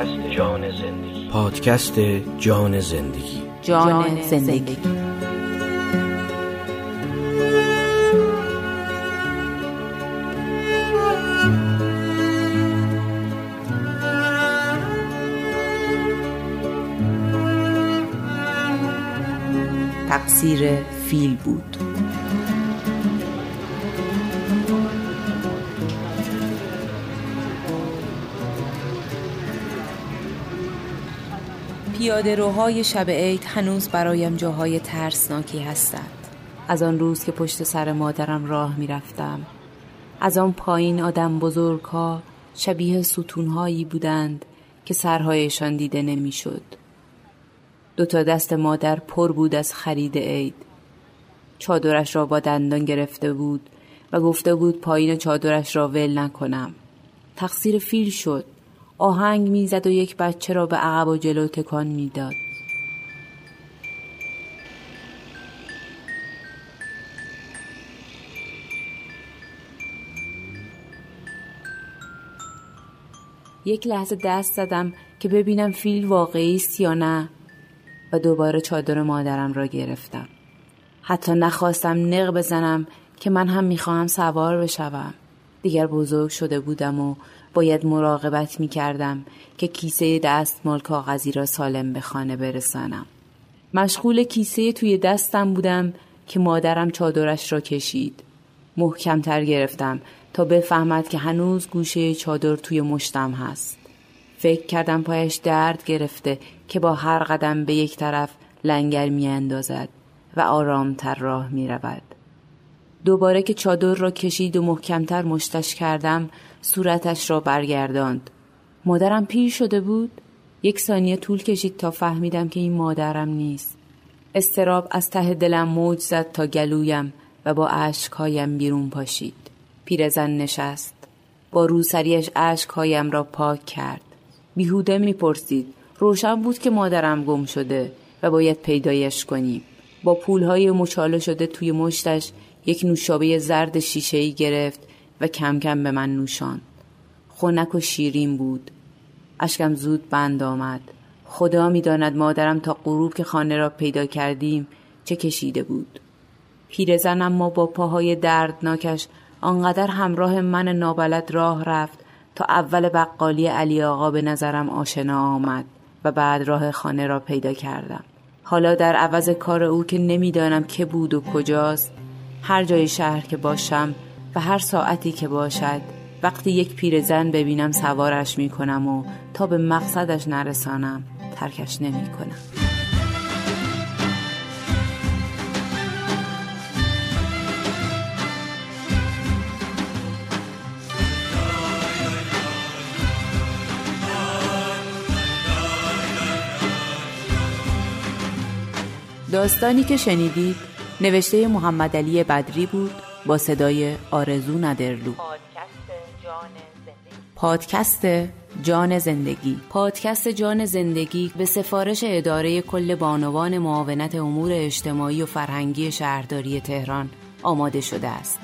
پادکست جان زندگی. پادکست جان زندگی. جان زندگی. تقصیر فیل بود. پیاده روهای شب عید هنوز برایم جاهای ترسناکی هستند. از آن روز که پشت سر مادرم راه می رفتم از آن پایین آدم بزرگ ها شبیه ستونهایی بودند که سرهایشان دیده نمی‌شد. دو تا دست مادر پر بود از خرید عید. چادرش را با دندان گرفته بود و گفته بود پایین چادرش را ول نکنم. تقصیر فیل شد. آهنگ می‌زد و یک بچه را به عقب و جلو تکان می‌داد. یک لحظه دست زدم که ببینم فیل واقعی است یا نه و دوباره چادر مادرم را گرفتم. حتی نخواستم نق بزنم که من هم می‌خواهم سوار بشوم. دیگر بزرگ شده بودم و باید مراقبت می کردم که کیسه دستمال کاغذی را سالم به خانه برسانم. مشغول کیسه توی دستم بودم که مادرم چادرش را کشید. محکمتر گرفتم تا بفهمد که هنوز گوشه چادر توی مشتم هست. فکر کردم پایش درد گرفته که با هر قدم به یک طرف لنگر می اندازد و آرامتر راه می رود. دوباره که چادر را کشید و محکمتر مشتش کردم صورتش را برگرداند. مادرم پیر شده بود؟ یک ثانیه طول کشید تا فهمیدم که این مادرم نیست. استراب از ته دلم موج زد تا گلویم و با اشکهایم بیرون پاشید. پیرزن نشست. با روسریش اشکهایم را پاک کرد. بیهوده می‌پرسید روشن بود که مادرم گم شده و باید پیدایش کنیم. با پولهای مچاله شده توی مشتش یک نوشابه زرد شیشهای گرفت و کم کم به من نوشان خنک و شیرین بود. اشکم زود بند آمد. خدا می‌داند مادرم تا غروب که خانه را پیدا کردیم چه کشیده بود. پیرزنم ما با پاهای دردناکش آنقدر همراه من نابلد راه رفت تا اول بقالی علی آقا به نظرم آشنا آمد و بعد راه خانه را پیدا کردم. حالا در عوض کار او که نمی‌دانم که بود و کجاست هر جای شهر که باشم و هر ساعتی که باشد وقتی یک پیرزن ببینم سوارش می کنم و تا به مقصدش نرسانم ترکش نمی کنم. داستانی که شنیدید نوشته محمد علی بدری بود با صدای آرزو ندرلو پادکست جان زندگی. پادکست جان زندگی به سفارش اداره کل بانوان معاونت امور اجتماعی و فرهنگی شهرداری تهران آماده شده است.